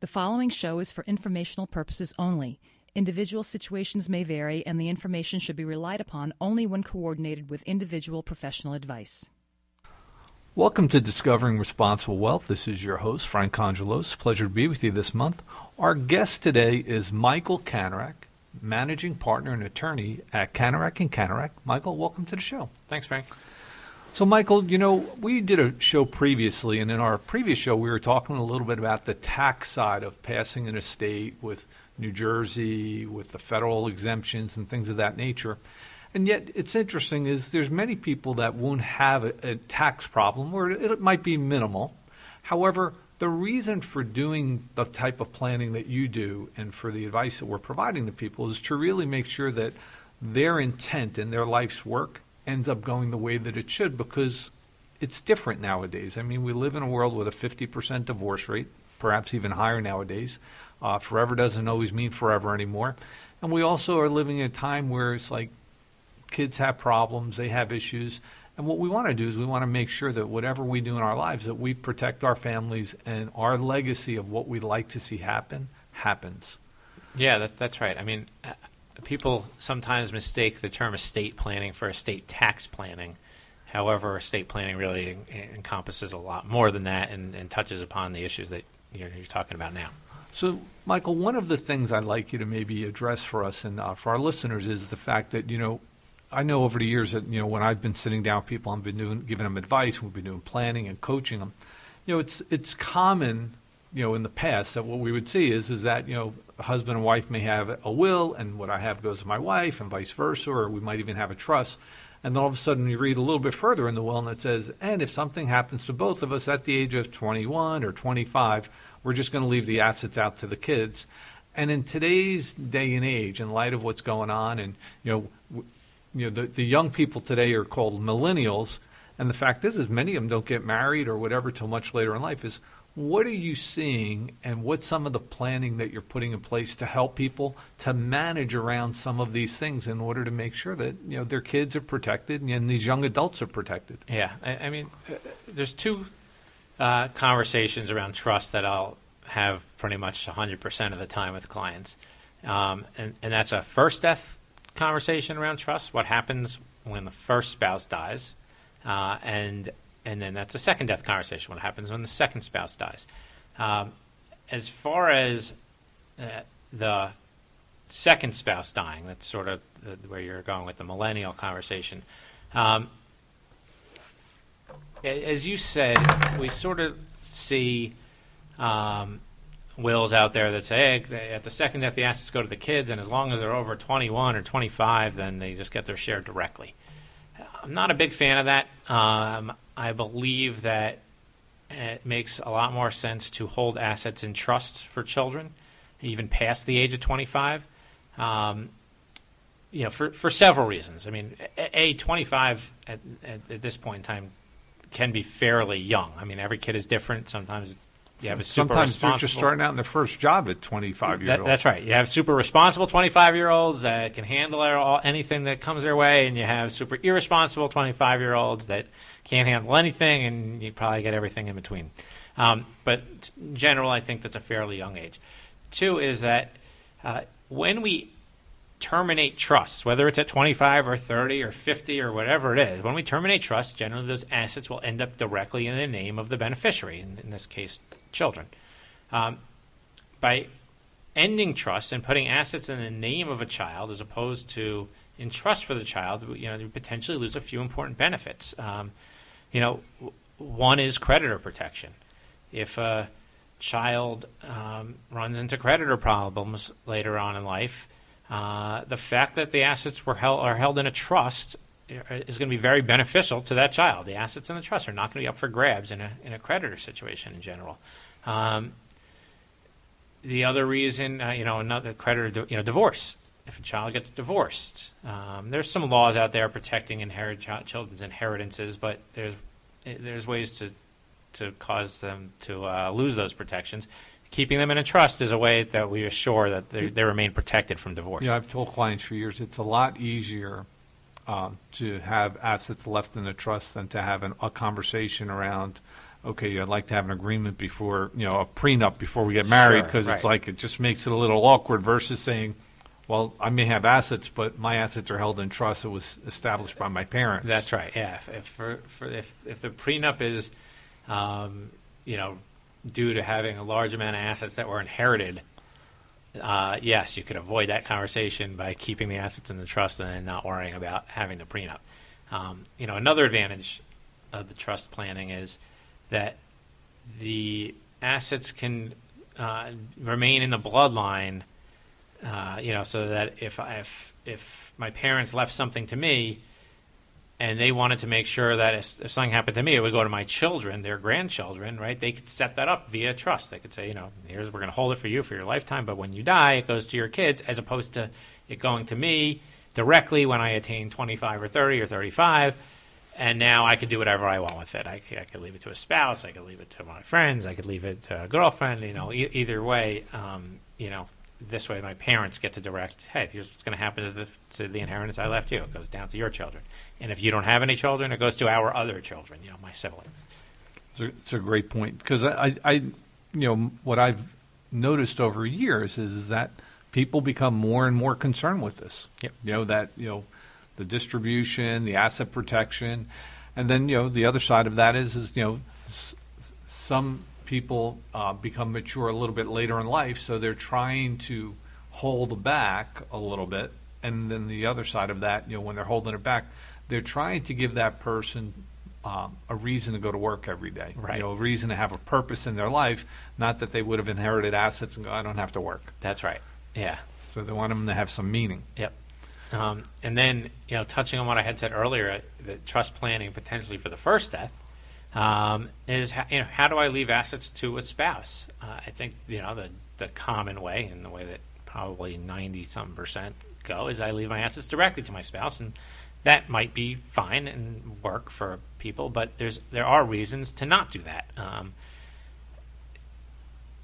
The following show is for informational purposes only. Individual situations may vary, and the information should be relied upon only when coordinated with individual professional advice. Welcome to Discovering Responsible Wealth. This is your host, Frank Congelos. Pleasure to be with you this month. Our guest today is Michael Kanarek, managing partner and attorney at Kanarek and Kanarek. Michael, welcome to the show. Thanks, Frank. So, Michael, you know, we did a show previously, and in our previous show, we were talking a little bit about the tax side of passing an estate with New Jersey, with the federal exemptions and things of that nature. And yet, it's interesting is there's many people that won't have a, a tax problem, or it might be minimal. However, the reason for doing the type of planning that you do and for the advice that we're providing to people is to really make sure that their intent and their life's work ends up going the way that it should because it's different nowadays. I mean, we live in a world with a 50% divorce rate, perhaps even higher nowadays. Uh, forever doesn't always mean forever anymore. And we also are living in a time where it's like kids have problems, they have issues. And what we want to do is we want to make sure that whatever we do in our lives, that we protect our families and our legacy of what we'd like to see happen happens. Yeah, that, that's right. I mean, people sometimes mistake the term estate planning for estate tax planning. However, estate planning really en- encompasses a lot more than that and, and touches upon the issues that you're, you're, talking about now. So, Michael, one of the things I'd like you to maybe address for us and uh, for our listeners is the fact that, you know, I know over the years that you know when I've been sitting down with people, I've been doing giving them advice, we've been doing planning and coaching them. You know, it's it's common, you know, in the past that what we would see is is that you know a husband and wife may have a will, and what I have goes to my wife, and vice versa, or we might even have a trust. And then all of a sudden, you read a little bit further in the will, and it says, and if something happens to both of us at the age of 21 or 25, we're just going to leave the assets out to the kids. And in today's day and age, in light of what's going on, and you know, you know, the, the young people today are called millennials, and the fact is, is many of them don't get married or whatever till much later in life. Is what are you seeing, and what's some of the planning that you're putting in place to help people to manage around some of these things in order to make sure that you know their kids are protected and these young adults are protected? Yeah, I, I mean, uh, there's two uh, conversations around trust that I'll have pretty much 100% of the time with clients, um, and, and that's a first death conversation around trust. What happens when the first spouse dies, uh, and and then that's a second death conversation. What happens when the second spouse dies? Um, as far as uh, the second spouse dying, that's sort of the, where you're going with the millennial conversation. Um, as you said, we sort of see um, wills out there that say hey, at the second death the assets go to the kids, and as long as they're over 21 or 25, then they just get their share directly. I'm not a big fan of that. Um, I believe that it makes a lot more sense to hold assets in trust for children, even past the age of 25. Um, you know, for, for several reasons. I mean, a 25 at, at, at, this point in time can be fairly young. I mean, every kid is different. Sometimes you have a super Sometimes they're just starting out in their first job at 25 years that, old. That's right. You have super responsible 25 year olds that can handle all, anything that comes their way, and you have super irresponsible 25 year olds that can't handle anything, and you probably get everything in between. Um, but in general, I think that's a fairly young age. Two is that uh, when we terminate trusts, whether it's at 25 or 30 or 50 or whatever it is, when we terminate trusts, generally those assets will end up directly in the name of the beneficiary, in, in this case, children. Um, by ending trust and putting assets in the name of a child as opposed to in trust for the child, you know, you potentially lose a few important benefits. Um, you know, one is creditor protection. If a child um, runs into creditor problems later on in life, uh, the fact that the assets were held are held in a trust is going to be very beneficial to that child. The assets in the trust are not going to be up for grabs in a in a creditor situation in general. Um, the other reason, uh, you know, another creditor, you know, divorce. If a child gets divorced, um, there's some laws out there protecting inherit ch- children's inheritances, but there's there's ways to to cause them to uh, lose those protections keeping them in a trust is a way that we assure that they, they remain protected from divorce. Yeah, I've told clients for years it's a lot easier um, to have assets left in a trust than to have an, a conversation around okay, I'd like to have an agreement before, you know, a prenup before we get married Sure, because it's like it just makes it a little awkward versus saying, well, I may have assets, but my assets are held in trust. It was established by my parents. That's right. Yeah. If if, for, for, if, if the prenup is, um, you know, due to having a large amount of assets that were inherited, uh, yes, you could avoid that conversation by keeping the assets in the trust and then not worrying about having the prenup. Um, you know, another advantage of the trust planning is that the assets can uh, remain in the bloodline. Uh, you know, so that if if if my parents left something to me, and they wanted to make sure that if, if something happened to me, it would go to my children, their grandchildren, right? They could set that up via trust. They could say, you know, here's we're going to hold it for you for your lifetime, but when you die, it goes to your kids, as opposed to it going to me directly when I attain 25 or 30 or 35. And now I could do whatever I want with it. I could leave it to a spouse. I could leave it to my friends. I could leave it to a girlfriend. You know, e- either way, um, you know, this way my parents get to direct. Hey, here's what's going to happen to the to the inheritance I left you. It goes down to your children. And if you don't have any children, it goes to our other children. You know, my siblings. It's a, it's a great point because I, I, you know, what I've noticed over years is that people become more and more concerned with this. Yep. You know that you know the distribution, the asset protection, and then you know the other side of that is is you know some people uh, become mature a little bit later in life, so they're trying to hold back a little bit, and then the other side of that, you know, when they're holding it back, they're trying to give that person um, a reason to go to work every day. Right. You know, a reason to have a purpose in their life, not that they would have inherited assets and go, I don't have to work. That's right. Yeah. So they want them to have some meaning. Yep. Um, and then, you know, touching on what I had said earlier, uh, the trust planning potentially for the first death um, is, how, you know, how do I leave assets to a spouse? Uh, I think, you know, the, the common way and the way that probably 90 some percent go is I leave my assets directly to my spouse. And that might be fine and work for people, but there's there are reasons to not do that. Um,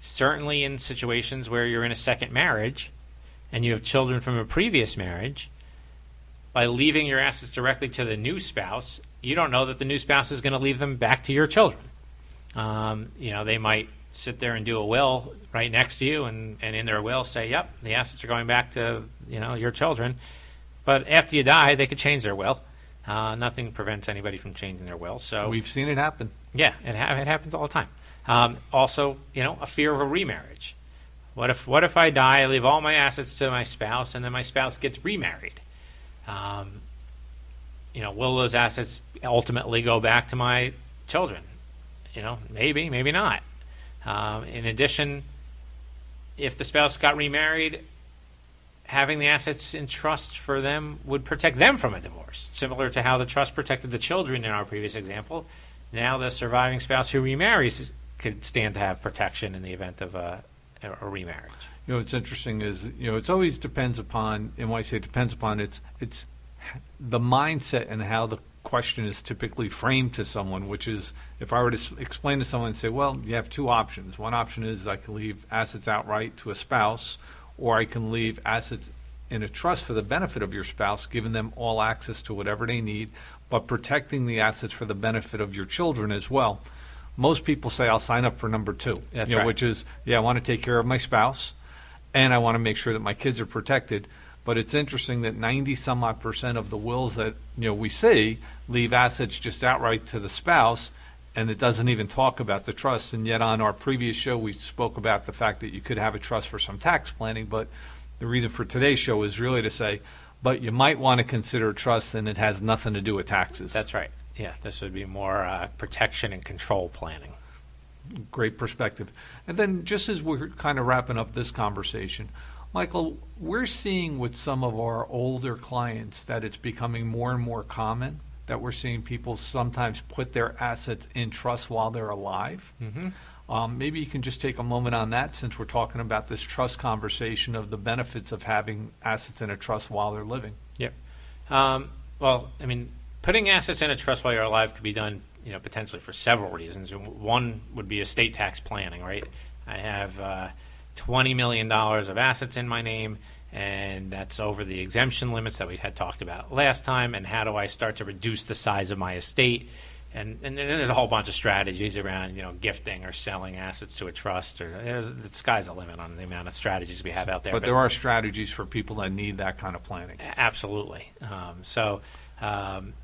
certainly in situations where you're in a second marriage and you have children from a previous marriage, by leaving your assets directly to the new spouse, you don't know that the new spouse is going to leave them back to your children. Um, you know, they might sit there and do a will right next to you, and, and in their will say, "Yep, the assets are going back to you know your children." But after you die, they could change their will. Uh, nothing prevents anybody from changing their will. So We've seen it happen. yeah, it, ha- it happens all the time. Um, also, you know, a fear of a remarriage. What if what if I die? I leave all my assets to my spouse, and then my spouse gets remarried. Um, you know, will those assets ultimately go back to my children? You know, maybe, maybe not. Um, in addition, if the spouse got remarried, having the assets in trust for them would protect them from a divorce, similar to how the trust protected the children in our previous example. Now, the surviving spouse who remarries could stand to have protection in the event of a, a remarriage. You know, what's interesting is, you know, it's always depends upon, and when I say it depends upon, it's, it's the mindset and how the question is typically framed to someone, which is if I were to explain to someone and say, well, you have two options. One option is I can leave assets outright to a spouse, or I can leave assets in a trust for the benefit of your spouse, giving them all access to whatever they need, but protecting the assets for the benefit of your children as well. Most people say, I'll sign up for number two, That's you know, right. which is, yeah, I want to take care of my spouse, and I want to make sure that my kids are protected. But it's interesting that 90 some odd percent of the wills that you know we see leave assets just outright to the spouse, and it doesn't even talk about the trust. And yet, on our previous show, we spoke about the fact that you could have a trust for some tax planning. But the reason for today's show is really to say, but you might want to consider a trust, and it has nothing to do with taxes. That's right. Yeah, this would be more uh, protection and control planning. great perspective. And then, just as we're kind of wrapping up this conversation, Michael, we're seeing with some of our older clients that it's becoming more and more common that we're seeing people sometimes put their assets in trust while they're alive. Mm-hmm. Um, maybe you can just take a moment on that since we're talking about this trust conversation of the benefits of having assets in a trust while they're living. Yep. Um, well, I mean, putting assets in a trust while you're alive could be done, you know, potentially for several reasons. One would be estate tax planning, right? I have uh, twenty million dollars of assets in my name, and that's over the exemption limits that we had talked about last time. And how do I start to reduce the size of my estate and, and there's a whole bunch of strategies around you know gifting or selling assets to a trust or the sky's the limit on the amount of strategies we have out there. But, but there are strategies for people that need that kind of planning. Absolutely. Um, so. Um,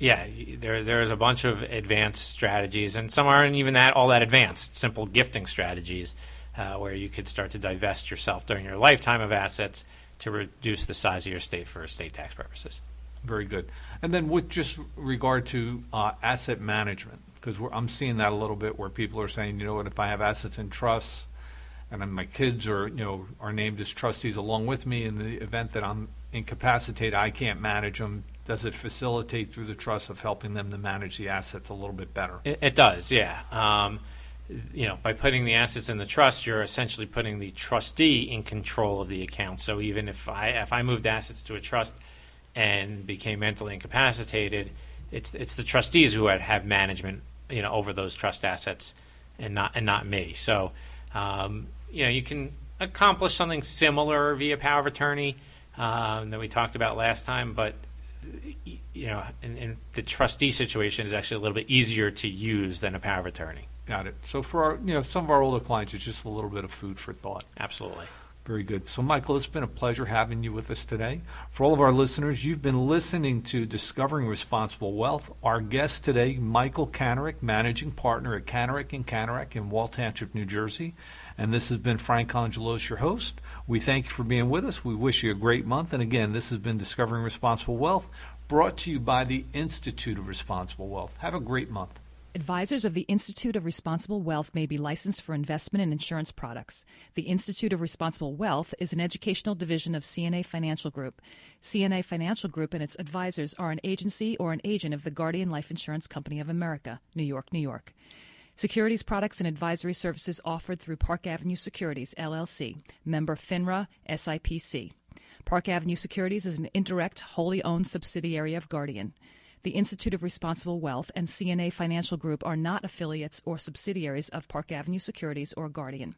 yeah, there there's a bunch of advanced strategies, and some aren't even that all that advanced. Simple gifting strategies, uh, where you could start to divest yourself during your lifetime of assets to reduce the size of your estate for estate tax purposes. Very good. And then with just regard to uh, asset management, because I'm seeing that a little bit where people are saying, you know what, if I have assets in trusts and my kids are, you know, are named as trustees along with me in the event that I'm incapacitated, I can't manage them. Does it facilitate through the trust of helping them to manage the assets a little bit better? It, it does, yeah. Um, you know, by putting the assets in the trust, you're essentially putting the trustee in control of the account. So even if I if I moved assets to a trust and became mentally incapacitated, it's it's the trustees who would have management, you know, over those trust assets, and not and not me. So, um, you know, you can accomplish something similar via power of attorney um, that we talked about last time, but you know, and, in the trustee situation is actually a little bit easier to use than a power of attorney. Got it. So for our, you know, some of our older clients, it's just a little bit of food for thought. Absolutely. Very good. So, Michael, it's been a pleasure having you with us today. For all of our listeners, you've been listening to Discovering Responsible Wealth. Our guest today, Michael Kanarek, managing partner at Kanarek and Kanarek in Wall Township, New Jersey. And this has been Frank Angelos, your host. We thank you for being with us. We wish you a great month. And again, this has been Discovering Responsible Wealth, brought to you by the Institute of Responsible Wealth. Have a great month. Advisors of the Institute of Responsible Wealth may be licensed for investment and insurance products. The Institute of Responsible Wealth is an educational division of CNA Financial Group. CNA Financial Group and its advisors are an agency or an agent of the Guardian Life Insurance Company of America, New York, New York. Securities products and advisory services offered through Park Avenue Securities, LLC, member FINRA, SIPC. Park Avenue Securities is an indirect, wholly owned subsidiary of Guardian. The Institute of Responsible Wealth and CNA Financial Group are not affiliates or subsidiaries of Park Avenue Securities or Guardian.